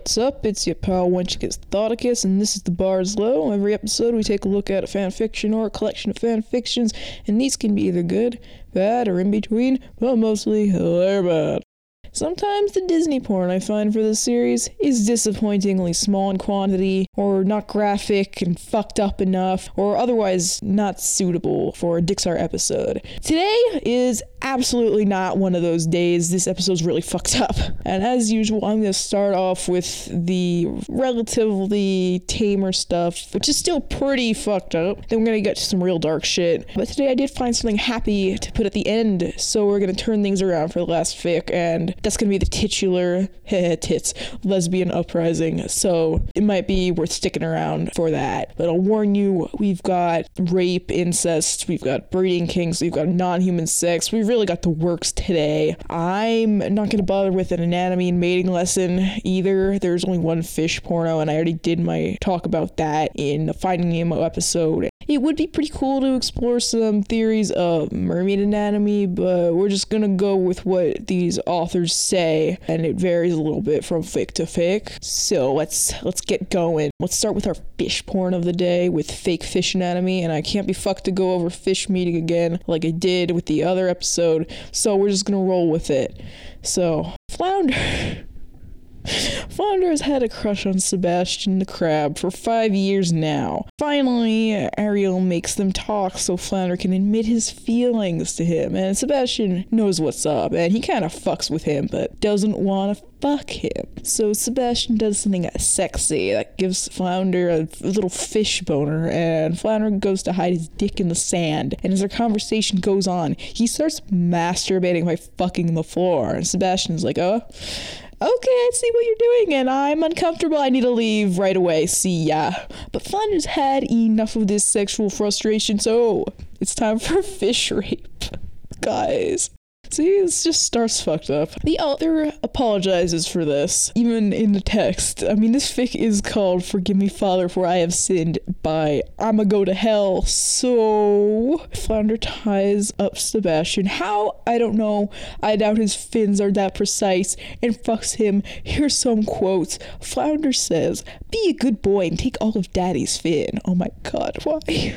What's up? It's your pal Wenchicus Thoticus, and this is the Bars Low. Every episode, we take a look at a fan fiction or a collection of fan fictions, and these can be either good, bad, or in between, but mostly they're bad. Sometimes the Disney porn I find for this series is disappointingly small in quantity, or not graphic and fucked up enough, or otherwise not suitable for a Dixar episode. Today is absolutely not one of those days. This episode's really fucked up. And as usual, I'm gonna start off with the relatively tamer stuff, which is still pretty fucked up. Then we're gonna get to some real dark shit. But today I did find something happy to put at the end, so we're gonna turn things around for the last fic, and that's gonna be the titular tits lesbian uprising. So it might be worth sticking around for that. But I'll warn you, we've got rape, incest, we've got breeding kinks, we've got non-human sex, we've really got the works today. I'm not gonna bother with an anatomy and mating lesson either. There's only one fish porno, and I already did my talk about that in the Finding Nemo episode. It would be pretty cool to explore some theories of mermaid anatomy, but we're just gonna go with what these authors say, and it varies a little bit from fic to fic. So let's let's get going. Let's start with our fish porn of the day with fake fish anatomy, and I can't be fucked to go over fish meeting again like I did with the other episode. So we're just gonna roll with it. So flounder. Flounder has had a crush on Sebastian the Crab for five years now. Finally, Ariel makes them talk so Flounder can admit his feelings to him, and Sebastian knows what's up, and he kind of fucks with him, but doesn't want to fuck him. So Sebastian does something sexy that gives Flounder a little fish boner, and Flounder goes to hide his dick in the sand. And as their conversation goes on, he starts masturbating by fucking the floor, and Sebastian's like, oh I see what you're doing, and I'm uncomfortable. I need to leave right away. See ya. But Flounder's had enough of this sexual frustration, so it's time for fish rape. Guys. See, this just starts fucked up. The author apologizes for this, even in the text. I mean, this fic is called Forgive Me, Father, for I Have Sinned by I'ma Go to Hell. So, Flounder ties up Sebastian. How? I don't know. I doubt his fins are that precise and fucks him. Here's some quotes. Flounder says, Be a good boy and take all of daddy's fin. Oh my god, why?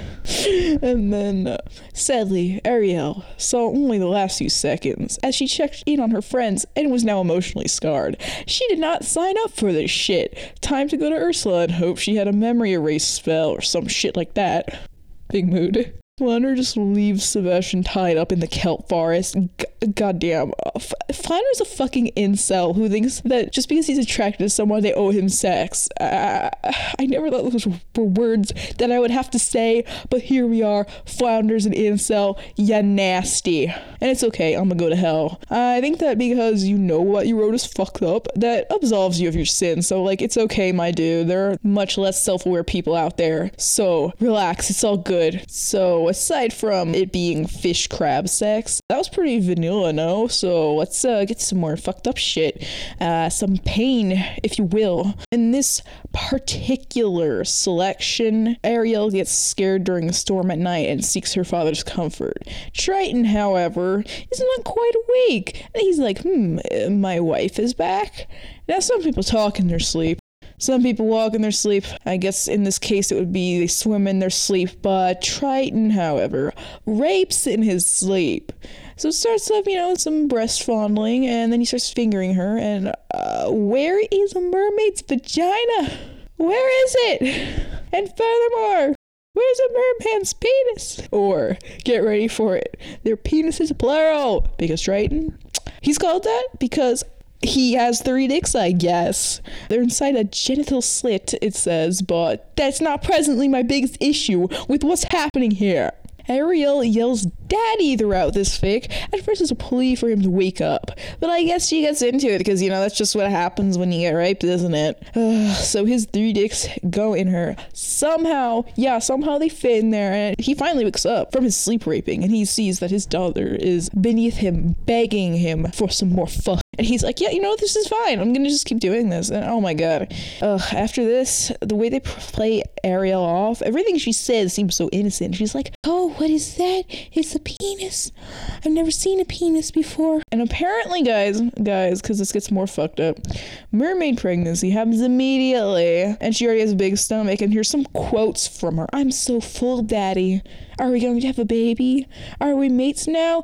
and then, uh, sadly, Ariel saw only the last few seconds as she checked in on her friends and was now emotionally scarred. She did not sign up for this shit. Time to go to Ursula and hope she had a memory erase spell or some shit like that. Big mood. Flounder just leaves Sebastian tied up in the kelp forest. G- goddamn. F- Flounder's a fucking incel who thinks that just because he's attracted to someone, they owe him sex. Uh, I never thought those were words that I would have to say, but here we are. Flounder's an incel. Ya nasty. And it's okay, I'm gonna go to hell. I think that because you know what you wrote is fucked up, that absolves you of your sins. So, like, it's okay, my dude. There are much less self aware people out there. So, relax, it's all good. So, aside from it being fish crab sex, that was pretty vanilla, no? So let's uh, get some more fucked up shit. Uh, some pain, if you will. In this particular selection, Ariel gets scared during a storm at night and seeks her father's comfort. Triton, however, is not quite awake, and he's like, hmm, my wife is back? Now, some people talk in their sleep. Some people walk in their sleep. I guess in this case it would be they swim in their sleep. But Triton, however, rapes in his sleep. So starts off, you know, some breast fondling, and then he starts fingering her. And uh, where is a mermaid's vagina? Where is it? And furthermore, Where's a merman's penis? Or, get ready for it, their penis is plural. Because Triton, he's called that because he has three dicks, I guess. They're inside a genital slit, it says, but that's not presently my biggest issue with what's happening here. Ariel yells daddy throughout this fic. At first, it's a plea for him to wake up, but I guess she gets into it because, you know, that's just what happens when you get raped, isn't it? Uh, so his three dicks go in her. Somehow, yeah, somehow they fit in there, and he finally wakes up from his sleep raping and he sees that his daughter is beneath him, begging him for some more fuck. And he's like, yeah, you know, this is fine. I'm going to just keep doing this. And oh my God. Ugh, after this, the way they play Ariel off, everything she says seems so innocent. She's like, oh, what is that? It's a penis. I've never seen a penis before. And apparently, guys, guys, because this gets more fucked up, mermaid pregnancy happens immediately. And she already has a big stomach. And here's some quotes from her I'm so full, daddy. Are we going to have a baby? Are we mates now?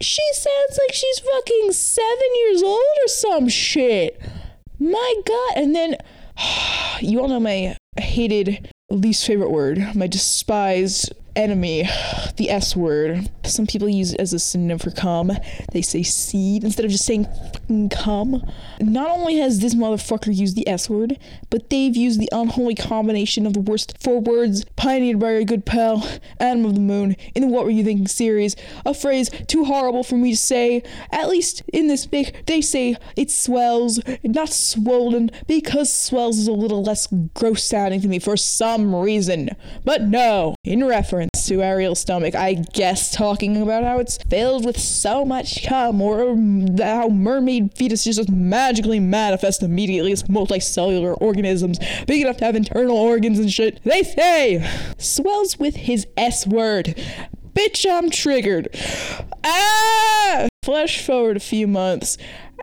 She sounds like she's fucking seven years old or some shit. My God. And then, you all know my hated, least favorite word, my despised enemy, the S word. Some people use it as a synonym for cum. They say seed instead of just saying fucking cum. Not only has this motherfucker used the S word, but they've used the unholy combination of the worst four words pioneered by our good pal, Adam of the Moon, in the What Were You Thinking series. A phrase too horrible for me to say. At least in this fic, they say it swells, not swollen, because swells is a little less gross sounding to me for some reason. But no, in reference, to Ariel's stomach. I guess talking about how it's filled with so much cum, or how mermaid fetuses just magically manifest immediately as multicellular organisms big enough to have internal organs and shit. They say swells with his S word. Bitch, I'm triggered. Ah! Flash forward a few months.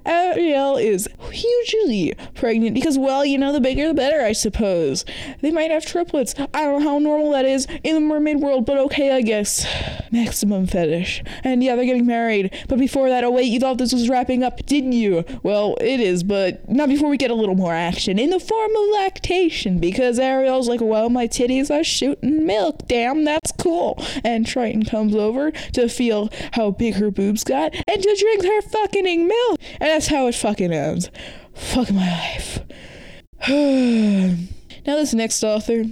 Ariel is hugely pregnant because, well, you know, the bigger the better, I suppose. They might have triplets. I don't know how normal that is in the mermaid world, but okay, I guess. Maximum fetish. And yeah, they're getting married. But before that, oh wait, you thought this was wrapping up, didn't you? Well, it is, but not before we get a little more action in the form of lactation because Ariel's like, well, my titties are shooting milk. Damn, that's cool. And Triton comes over to feel how big her boobs got and to drink her fucking milk. And that's how it fucking ends. Fuck my life. now, this next author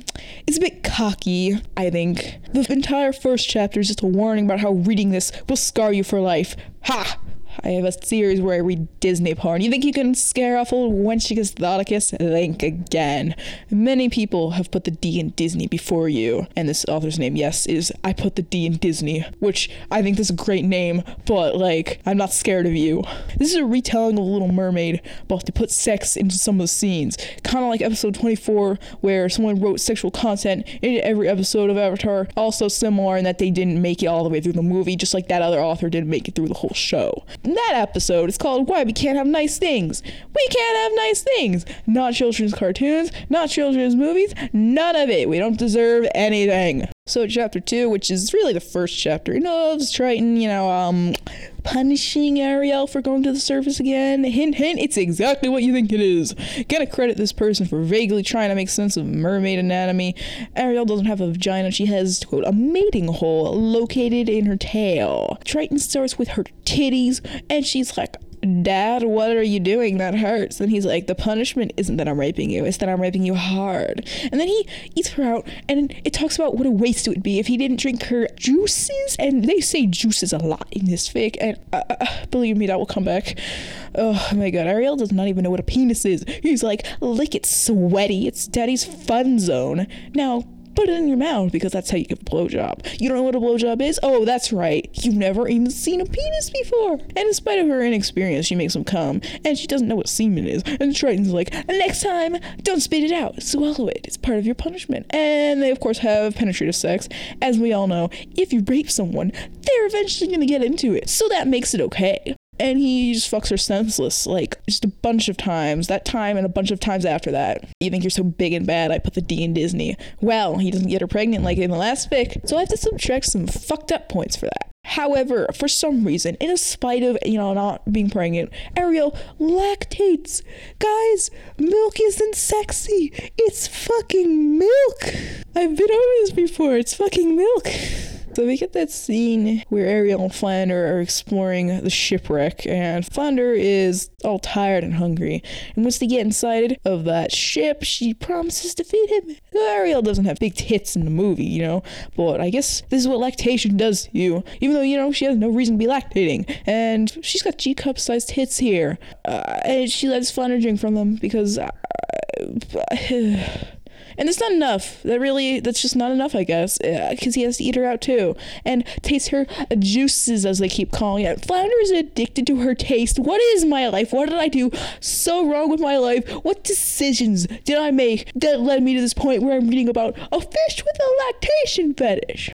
is a bit cocky, I think. The entire first chapter is just a warning about how reading this will scar you for life. Ha! I have a series where I read Disney porn. You think you can scare off old Wenchicus Thoticus? Think again. Many people have put the D in Disney before you. And this author's name, yes, is I Put the D in Disney, which I think this is a great name, but like, I'm not scared of you. This is a retelling of Little Mermaid, but to put sex into some of the scenes. Kind of like episode 24, where someone wrote sexual content into every episode of Avatar. Also similar in that they didn't make it all the way through the movie, just like that other author didn't make it through the whole show that episode. It's called Why We Can't Have Nice Things. We can't have nice things. Not children's cartoons, not children's movies, none of it. We don't deserve anything. So chapter two, which is really the first chapter, involves Triton, you know, um, punishing Ariel for going to the surface again. Hint, hint, it's exactly what you think it is. Gotta credit this person for vaguely trying to make sense of mermaid anatomy. Ariel doesn't have a vagina, she has, quote, a mating hole located in her tail. Triton starts with her titties, and she's like, Dad, what are you doing? That hurts. And he's like, The punishment isn't that I'm raping you, it's that I'm raping you hard. And then he eats her out, and it talks about what a waste it would be if he didn't drink her juices. And they say juices a lot in this fic, and uh, uh, uh, believe me, that will come back. Oh my god, Ariel does not even know what a penis is. He's like, Lick it, sweaty. It's daddy's fun zone. Now, put it in your mouth because that's how you get a blowjob. You don't know what a blowjob is? Oh, that's right. You've never even seen a penis before. And in spite of her inexperience, she makes him come, and she doesn't know what semen is. And Triton's like, next time, don't spit it out. Swallow it. It's part of your punishment. And they, of course, have penetrative sex. As we all know, if you rape someone, they're eventually going to get into it. So that makes it okay and he just fucks her senseless like just a bunch of times that time and a bunch of times after that you think you're so big and bad i put the d in disney well he doesn't get her pregnant like in the last fic so i have to subtract some fucked up points for that However, for some reason, in spite of, you know, not being pregnant, Ariel lactates. Guys, milk isn't sexy. It's fucking milk. I've been over this before. It's fucking milk. So we get that scene where Ariel and Flounder are exploring the shipwreck, and Flounder is all tired and hungry. And once they get inside of that ship, she promises to feed him. Ariel doesn't have big tits in the movie, you know, but I guess this is what lactation does to you, even though, you know, she has no reason to be lactating. And she's got G cup sized tits here. Uh, and she lets Flounder drink from them because. And it's not enough. That really, that's just not enough, I guess, uh, because he has to eat her out too and taste her juices, as they keep calling it. Flounder is addicted to her taste. What is my life? What did I do so wrong with my life? What decisions did I make that led me to this point where I'm reading about a fish with a lactation fetish?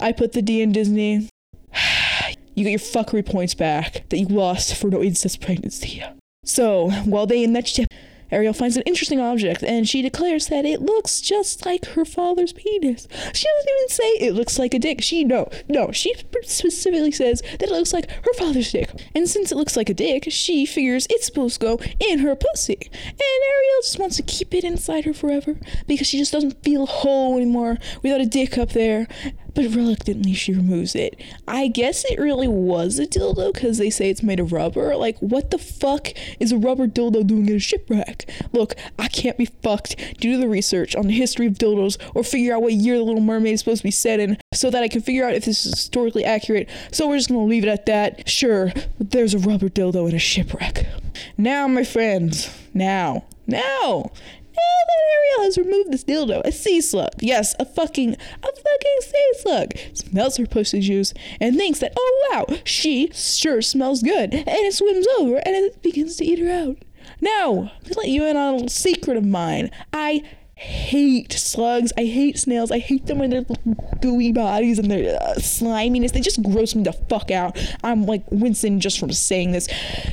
I put the D in Disney. you get your fuckery points back that you lost for no incest pregnancy. So, while they in that ship, Ariel finds an interesting object and she declares that it looks just like her father's penis. She doesn't even say it looks like a dick. She no, no, she specifically says that it looks like her father's dick. And since it looks like a dick, she figures it's supposed to go in her pussy. And Ariel just wants to keep it inside her forever because she just doesn't feel whole anymore without a dick up there but reluctantly she removes it. I guess it really was a dildo because they say it's made of rubber. Like, what the fuck is a rubber dildo doing in a shipwreck? Look, I can't be fucked. Do the research on the history of dildos or figure out what year the Little Mermaid is supposed to be set in so that I can figure out if this is historically accurate. So we're just gonna leave it at that. Sure, there's a rubber dildo in a shipwreck. Now, my friends, now, now, now that Ariel has removed this dildo, a sea slug, yes, a fucking, a fucking sea slug, smells her pussy juice and thinks that, oh wow, she sure smells good, and it swims over and it begins to eat her out. Now, to let you in on a little secret of mine, I hate slugs. I hate snails. I hate them in their gooey bodies and their uh, sliminess. They just gross me the fuck out. I'm like wincing just from saying this.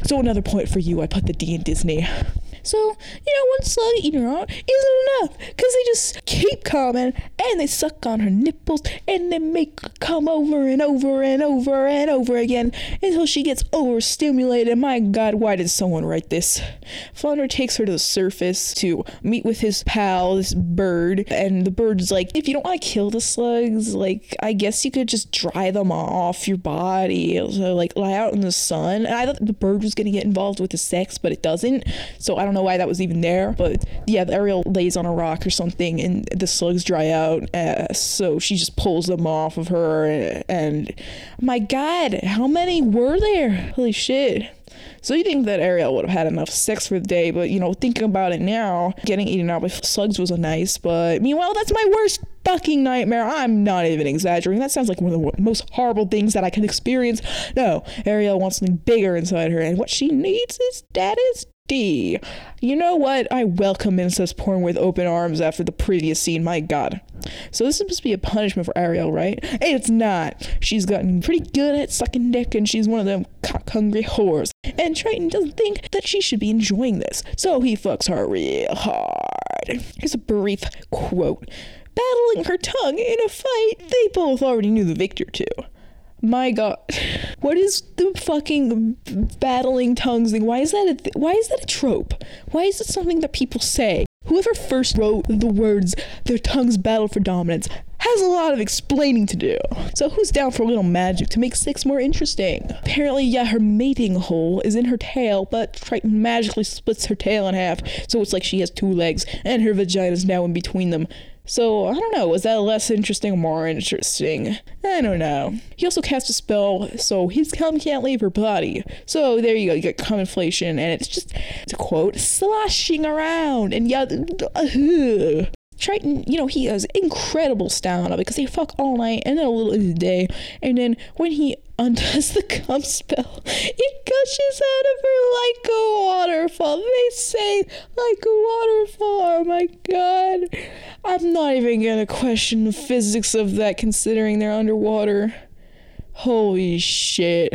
So another point for you. I put the D in Disney. So, you know, one slug eating her out isn't enough because they just keep coming and they suck on her nipples and they make her come over and over and over and over again until she gets overstimulated. My God, why did someone write this? Flounder takes her to the surface to meet with his pal, this bird, and the bird's like, if you don't want to kill the slugs, like, I guess you could just dry them off your body. So, like, lie out in the sun. And I thought the bird was going to get involved with the sex, but it doesn't. So I don't know why that was even there, but yeah, Ariel lays on a rock or something, and the slugs dry out. Uh, so she just pulls them off of her, and, and my God, how many were there? Holy shit! So you think that Ariel would have had enough sex for the day, but you know, thinking about it now, getting eaten out by slugs was a nice, but meanwhile, that's my worst fucking nightmare. I'm not even exaggerating. That sounds like one of the most horrible things that I can experience. No, Ariel wants something bigger inside her, and what she needs is daddy's D. You know what? I welcome incest porn with open arms after the previous scene. My God. So this is supposed to be a punishment for Ariel, right? It's not. She's gotten pretty good at sucking dick, and she's one of them cock-hungry whores. And Triton doesn't think that she should be enjoying this, so he fucks her real hard. Here's a brief quote. Battling her tongue in a fight they both already knew the victor to. My God, what is the fucking battling tongues thing? Why is that a th- why is that a trope? Why is it something that people say? Whoever first wrote the words "their tongues battle for dominance" has a lot of explaining to do. So who's down for a little magic to make sex more interesting? Apparently, yeah, her mating hole is in her tail, but Triton magically splits her tail in half, so it's like she has two legs, and her vagina is now in between them. So, I don't know, was that less interesting or more interesting? I don't know. He also cast a spell, so his cum can't leave her body. So, there you go, you get cum inflation, and it's just, to quote, sloshing around, and yeah, uh, Triton, you know, he has incredible stamina because they fuck all night and then a little in the day. And then when he undoes the cum spell, it gushes out of her like a waterfall. They say like a waterfall. Oh my god. I'm not even gonna question the physics of that considering they're underwater. Holy shit.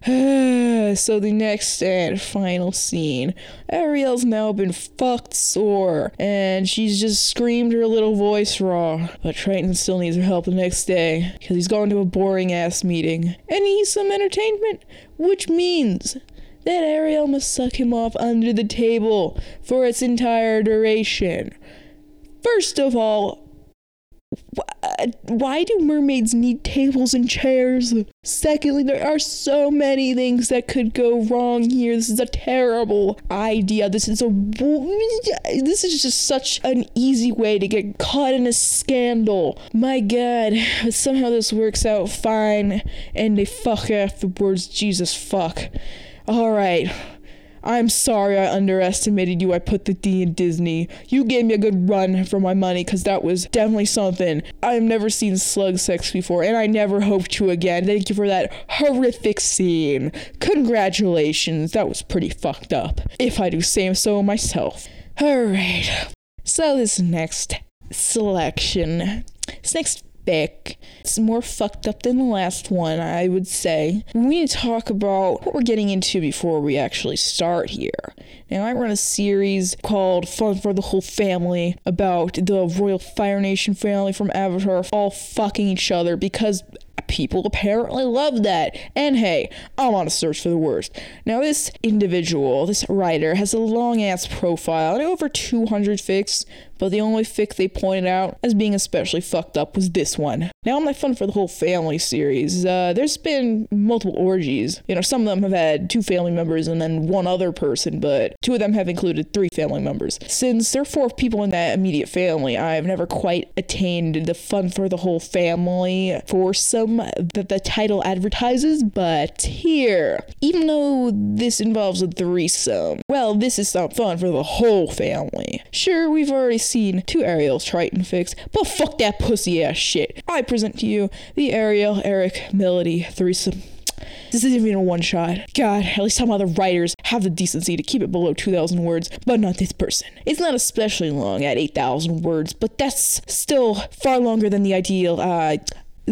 so the next and final scene. Ariel's now been fucked sore, and she's just screamed her little voice raw. But Triton still needs her help the next day, because he's gone to a boring ass meeting, and needs some entertainment, which means that Ariel must suck him off under the table for its entire duration. First of all, Uh, why do mermaids need tables and chairs? Secondly, there are so many things that could go wrong here. This is a terrible idea. This is a this is just such an easy way to get caught in a scandal. My god, somehow this works out fine and they fuck afterwards. Jesus fuck. All right. I'm sorry I underestimated you. I put the D in Disney. You gave me a good run for my money because that was definitely something. I've never seen slug sex before, and I never hope to again. Thank you for that horrific scene. Congratulations. That was pretty fucked up. If I do say so myself. Alright. So this next selection, this next it's more fucked up than the last one, I would say. We need to talk about what we're getting into before we actually start here. Now, I run a series called Fun for the Whole Family about the Royal Fire Nation family from Avatar all fucking each other because people apparently love that. And hey, I'm on a search for the worst. Now, this individual, this writer, has a long ass profile and over 200 fics, but the only fic they pointed out as being especially fucked up was this one. Now, on my Fun for the Whole Family series, uh, there's been multiple orgies. You know, some of them have had two family members and then one other person, but two of them have included three family members. Since there are four people in that immediate family, I've never quite attained the Fun for the Whole Family for foursome that the title advertises, but here, even though this involves a threesome, well, this is not fun for the whole family. Sure, we've already seen two Ariel's Triton fics, but fuck that pussy ass shit. I present to you the Ariel Eric Melody threesome. This isn't even a one shot. God, at least some other writers have the decency to keep it below 2,000 words, but not this person. It's not especially long at 8,000 words, but that's still far longer than the ideal, uh,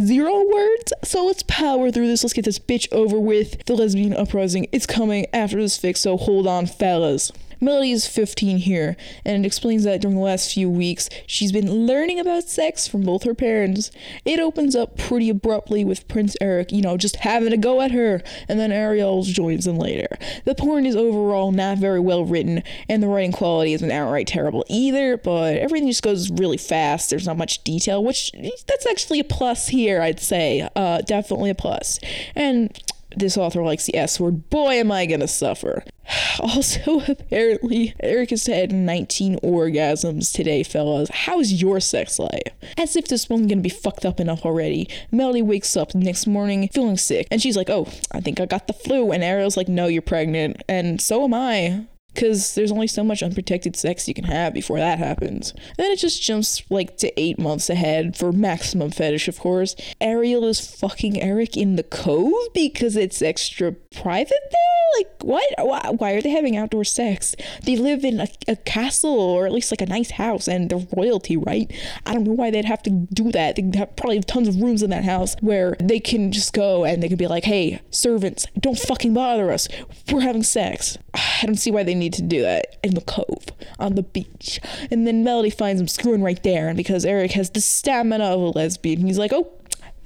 zero words. So let's power through this. Let's get this bitch over with. The lesbian uprising is coming after this fix, so hold on, fellas. Melody is 15 here, and it explains that during the last few weeks, she's been learning about sex from both her parents. It opens up pretty abruptly with Prince Eric, you know, just having a go at her, and then Ariel joins in later. The porn is overall not very well written, and the writing quality isn't outright terrible either, but everything just goes really fast. There's not much detail, which that's actually a plus here, I'd say. Uh, definitely a plus. And this author likes the S word. Boy, am I gonna suffer. Also, apparently, Eric has had 19 orgasms today, fellas. How's your sex life? As if this one's gonna be fucked up enough already. Melody wakes up next morning feeling sick, and she's like, Oh, I think I got the flu. And Ariel's like, No, you're pregnant. And so am I because there's only so much unprotected sex you can have before that happens. And then it just jumps like to eight months ahead for maximum fetish, of course. Ariel is fucking Eric in the cove because it's extra private there? Like, what? Why, why are they having outdoor sex? They live in a, a castle or at least like a nice house and they're royalty, right? I don't know why they'd have to do that. They have probably have tons of rooms in that house where they can just go and they can be like, hey, servants, don't fucking bother us. We're having sex. I don't see why they need need to do that in the cove on the beach. And then Melody finds him screwing right there. And because Eric has the stamina of a lesbian, he's like, oh,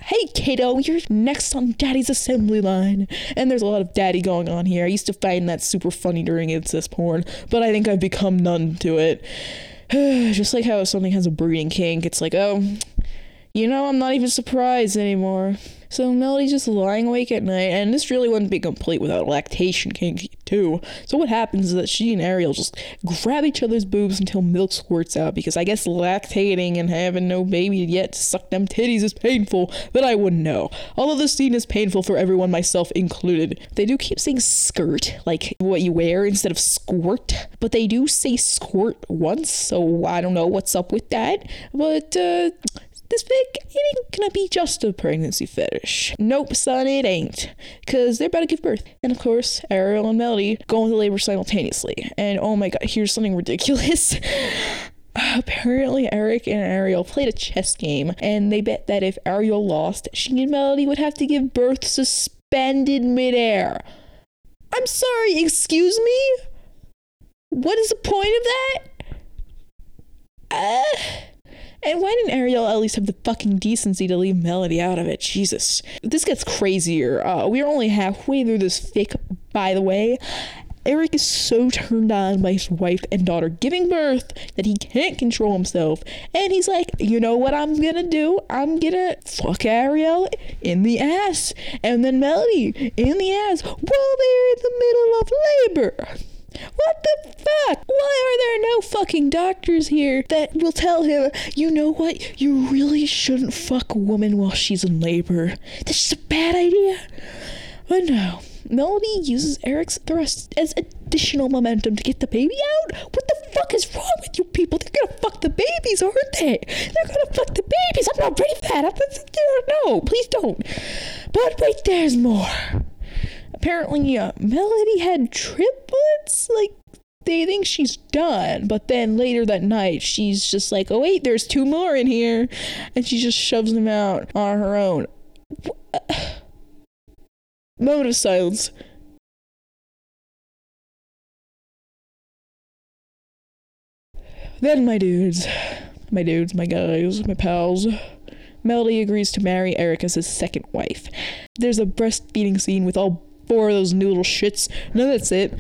hey Kato, you're next on daddy's assembly line. And there's a lot of daddy going on here. I used to find that super funny during incest porn, but I think I've become numb to it. Just like how something has a breeding kink, it's like, oh, you know, I'm not even surprised anymore. So Melody's just lying awake at night, and this really wouldn't be complete without lactation kinky too. So what happens is that she and Ariel just grab each other's boobs until milk squirts out, because I guess lactating and having no baby yet to suck them titties is painful, but I wouldn't know. Although this scene is painful for everyone, myself included. They do keep saying skirt, like what you wear instead of squirt, but they do say squirt once, so I don't know what's up with that. But uh this fic, it ain't gonna be just a pregnancy fetish. Nope, son, it ain't. Because they're about to give birth. And of course, Ariel and Melody go into labor simultaneously. And oh my god, here's something ridiculous. Apparently, Eric and Ariel played a chess game, and they bet that if Ariel lost, she and Melody would have to give birth suspended midair. I'm sorry, excuse me? What is the point of that? Uh. And why didn't Ariel at least have the fucking decency to leave Melody out of it? Jesus. This gets crazier. Uh, we're only halfway through this fic, by the way. Eric is so turned on by his wife and daughter giving birth that he can't control himself. And he's like, you know what I'm gonna do? I'm gonna fuck Ariel in the ass. And then Melody in the ass while they're in the middle of labor. What the fuck? Why are there no fucking doctors here that will tell him, you know what, you really shouldn't fuck a woman while she's in labor? That's just a bad idea. But no, Melody uses Eric's thrust as additional momentum to get the baby out. What the fuck is wrong with you people? They're gonna fuck the babies, aren't they? They're gonna fuck the babies. I'm not ready for that. I'm no, please don't. But wait, there's more. Apparently, uh, Melody had triplets. Like they think she's done, but then later that night, she's just like, "Oh wait, there's two more in here," and she just shoves them out on her own. Moment of silence. Then, my dudes, my dudes, my guys, my pals, Melody agrees to marry Eric as his second wife. There's a breastfeeding scene with all four of those noodle shits. No, that's it.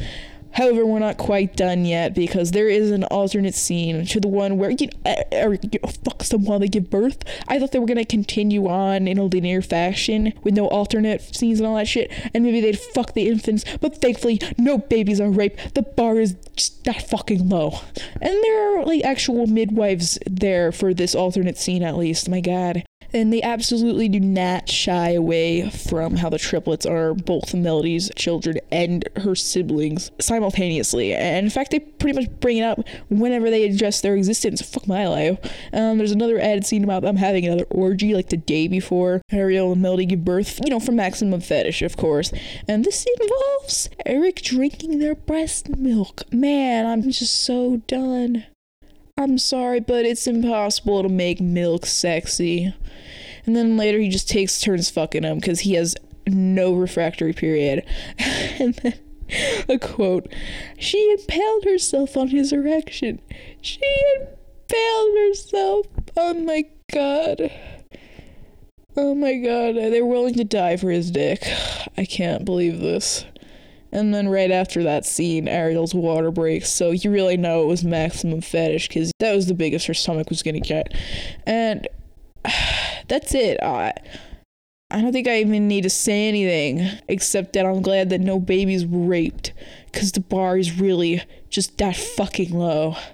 However, we're not quite done yet because there is an alternate scene to the one where you know, er, fucks them while they give birth. I thought they were gonna continue on in a linear fashion with no alternate scenes and all that shit, and maybe they'd fuck the infants. But thankfully, no babies are raped. The bar is just that fucking low, and there are like actual midwives there for this alternate scene at least. My God and they absolutely do not shy away from how the triplets are both Melody's children and her siblings simultaneously. And in fact, they pretty much bring it up whenever they address their existence. Fuck my life. Um, there's another added scene about them having another orgy like the day before Ariel and Melody give birth, you know, for maximum fetish, of course. And this involves Eric drinking their breast milk. Man, I'm just so done. I'm sorry, but it's impossible to make milk sexy. And then later he just takes turns fucking him because he has no refractory period. and then a quote She impaled herself on his erection. She impaled herself. Oh my god. Oh my god. They're willing to die for his dick. I can't believe this. And then right after that scene, Ariel's water breaks, so you really know it was maximum fetish because that was the biggest her stomach was gonna get. And that's it. I, I don't think I even need to say anything except that I'm glad that no babies were raped because the bar is really just that fucking low.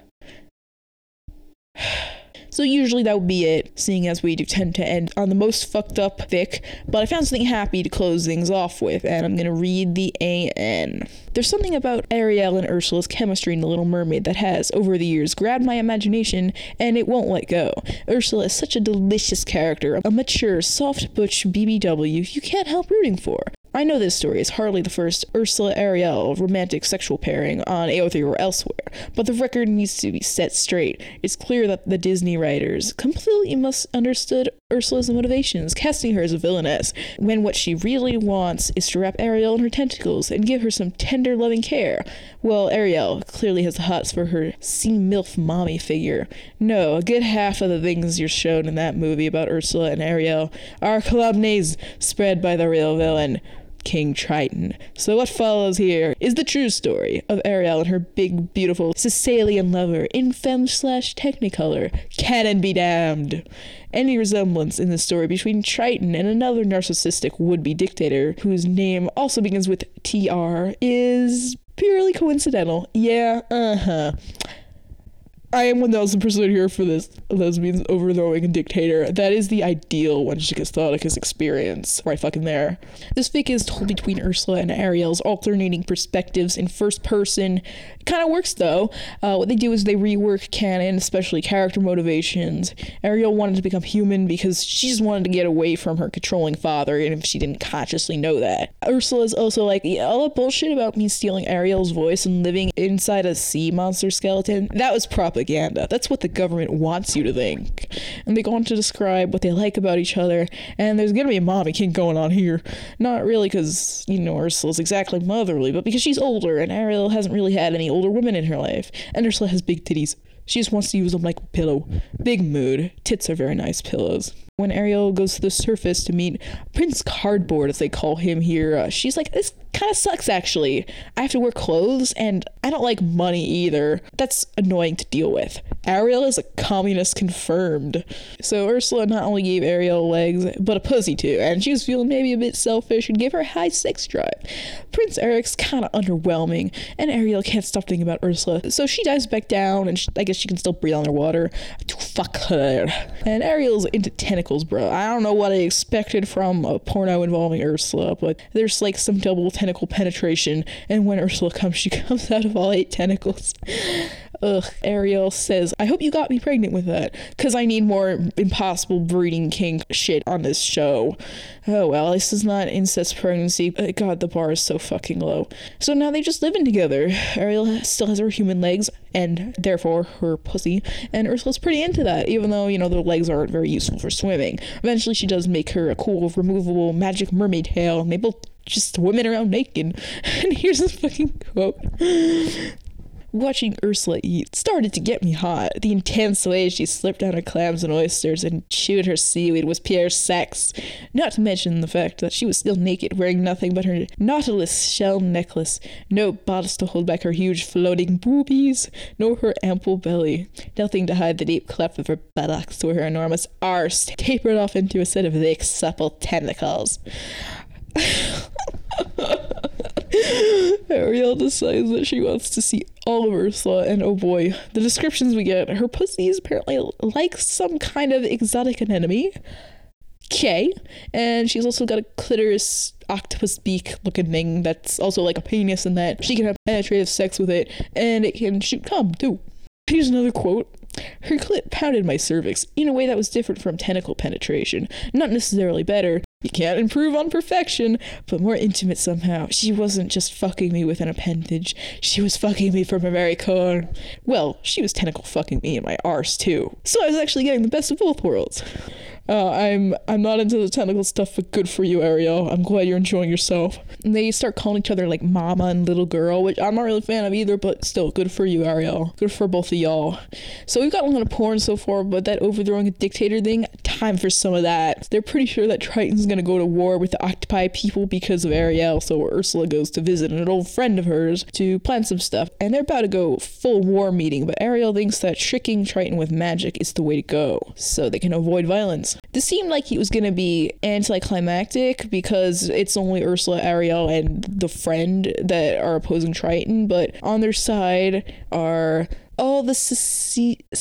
So usually that would be it, seeing as we do tend to end on the most fucked up fic. But I found something happy to close things off with, and I'm gonna read the AN. There's something about Ariel and Ursula's chemistry in The Little Mermaid that has, over the years, grabbed my imagination, and it won't let go. Ursula is such a delicious character, a mature, soft butch BBW you can't help rooting for. I know this story is hardly the first Ursula Ariel romantic sexual pairing on AO3 or elsewhere, but the record needs to be set straight. It's clear that the Disney writers completely misunderstood Ursula's motivations, casting her as a villainess, when what she really wants is to wrap Ariel in her tentacles and give her some tender, loving care. Well, Ariel clearly has the hots for her sea MILF mommy figure. No, a good half of the things you're shown in that movie about Ursula and Ariel are calumnies spread by the real villain. King Triton. So what follows here is the true story of Ariel and her big, beautiful Sicilian lover in femme slash technicolor. Canon be damned. Any resemblance in the story between Triton and another narcissistic would-be dictator, whose name also begins with TR, is purely coincidental. Yeah, uh-huh. I am 1000% here for this lesbians overthrowing a dictator. That is the ideal one Catholicus experience. Right fucking there. This fic is told between Ursula and Ariel's alternating perspectives in first person. It kind of works though. Uh, what they do is they rework canon, especially character motivations. Ariel wanted to become human because she just wanted to get away from her controlling father, and if she didn't consciously know that. Ursula's also like, yeah, all that bullshit about me stealing Ariel's voice and living inside a sea monster skeleton, that was propaganda propaganda. That's what the government wants you to think. And they go on to describe what they like about each other. And there's gonna be a mommy king going on here. Not really because, you know, Ursula's exactly motherly, but because she's older and Ariel hasn't really had any older women in her life. And Ursula has big titties. She just wants to use them like a pillow. Big mood. Tits are very nice pillows when Ariel goes to the surface to meet Prince Cardboard, as they call him here, uh, she's like, This kind of sucks actually. I have to wear clothes and I don't like money either. That's annoying to deal with. Ariel is a communist confirmed. So Ursula not only gave Ariel legs, but a pussy too, and she was feeling maybe a bit selfish and gave her a high sex drive. Prince Eric's kind of underwhelming, and Ariel can't stop thinking about Ursula, so she dives back down, and she, I guess she can still breathe underwater. Fuck her. And Ariel's into tentacles bro. I don't know what I expected from a porno involving Ursula, but there's like some double tentacle penetration, and when Ursula comes, she comes out of all eight tentacles. Ugh, Ariel says, I hope you got me pregnant with that, because I need more impossible breeding kink shit on this show. Oh well, this is not incest pregnancy. But God, the bar is so fucking low. So now they just living together. Ariel still has her human legs, and therefore her pussy, and Ursula's pretty into that, even though, you know, the legs aren't very useful for swimming. Eventually, she does make her a cool, removable magic mermaid tail, and they both just swim around naked. And here's this fucking quote. Watching Ursula eat started to get me hot. The intense way she slipped down her clams and oysters and chewed her seaweed was pure sex. Not to mention the fact that she was still naked, wearing nothing but her nautilus shell necklace, no bodice to hold back her huge floating boobies, nor her ample belly, nothing to hide the deep cleft of her buttocks where her enormous arse tapered off into a set of thick, supple tentacles. Ariel decides that she wants to see all of Ursula, and oh boy, the descriptions we get her pussy is apparently like some kind of exotic anemone. Okay, and she's also got a clitoris octopus beak looking thing that's also like a penis, and that she can have penetrative sex with it, and it can shoot cum too. Here's another quote. Her clit pounded my cervix in a way that was different from tentacle penetration. Not necessarily better, you can't improve on perfection, but more intimate somehow. She wasn't just fucking me with an appendage, she was fucking me from a very core. Well, she was tentacle fucking me in my arse too. So I was actually getting the best of both worlds. Uh, I'm I'm not into the tentacle stuff, but good for you, Ariel. I'm glad you're enjoying yourself. And they start calling each other like mama and little girl, which I'm not really a fan of either, but still, good for you, Ariel. Good for both of y'all. So we've got a lot of porn so far, but that overthrowing a dictator thing, time for some of that. They're pretty sure that Triton's gonna go to war with the octopi people because of Ariel, so Ursula goes to visit an old friend of hers to plan some stuff, and they're about to go full war meeting, but Ariel thinks that tricking Triton with magic is the way to go, so they can avoid violence. This seemed like it was to be anticlimactic because it's only Ursula, Ariel, and the friend that are opposing Triton, but on their side are all the Caecilii.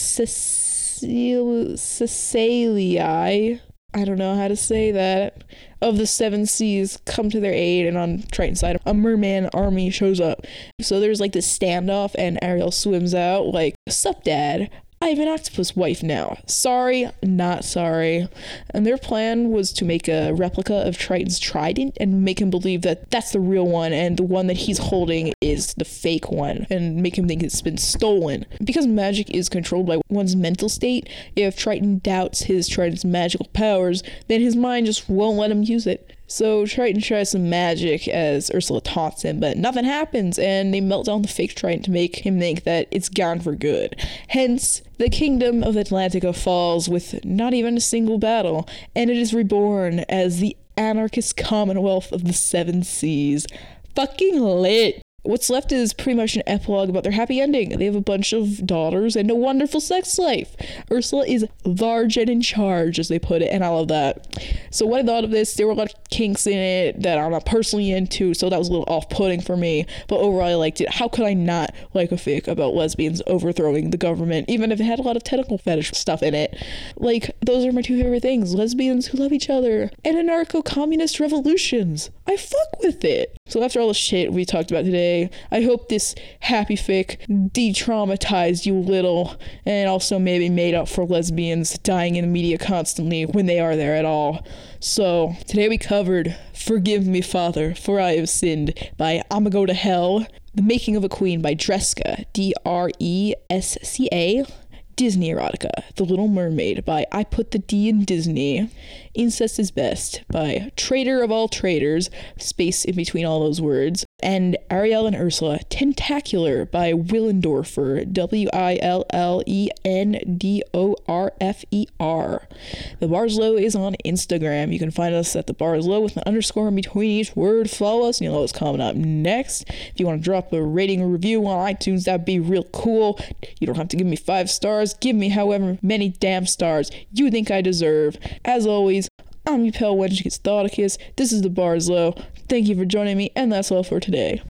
I don't know how to say that. Of the seven seas come to their aid, and on Triton's side, a merman army shows up. So there's like this standoff, and Ariel swims out, like, Sup, Dad? I have an octopus wife now. Sorry, not sorry. And their plan was to make a replica of Triton's trident and make him believe that that's the real one and the one that he's holding is the fake one and make him think it's been stolen. Because magic is controlled by one's mental state, if Triton doubts his trident's magical powers, then his mind just won't let him use it. So Triton tries some magic as Ursula taunts him, but nothing happens, and they melt down the fake Triton to make him think that it's gone for good. Hence, the kingdom of Atlantica falls with not even a single battle, and it is reborn as the anarchist commonwealth of the seven seas. Fucking lit! What's left is pretty much an epilogue about their happy ending. They have a bunch of daughters and a wonderful sex life. Ursula is large and in charge, as they put it, and I love that. So what I thought of this, there were a lot of kinks in it that I'm not personally into, so that was a little off-putting for me. But overall, I liked it. How could I not like a fic about lesbians overthrowing the government, even if it had a lot of tentacle fetish stuff in it? Like those are my two favorite things: lesbians who love each other and anarcho-communist revolutions. I fuck with it. So after all the shit we talked about today, I hope this happy fic de-traumatized you a little and also maybe made up for lesbians dying in the media constantly when they are there at all. So today we covered Forgive Me Father, for I have sinned by I'ma Go to Hell, The Making of a Queen by Dresca, D R E S C A. Disney erotica, The Little Mermaid by I Put the D in Disney, Incest is Best by Traitor of All Traitors, space in between all those words, and Ariel and Ursula, Tentacular by Willendorfer, W I L L E N D O R F E R. The Bars Low is on Instagram. You can find us at the Bars Low with an underscore in between each word. Follow us and you'll know what's coming up next. If you want to drop a rating or review on iTunes, that'd be real cool. You don't have to give me five stars, give me however many damn stars you think I deserve. As always, I'm your pale wench gets This is the Bars Low. Thank you for joining me, and that's all for today.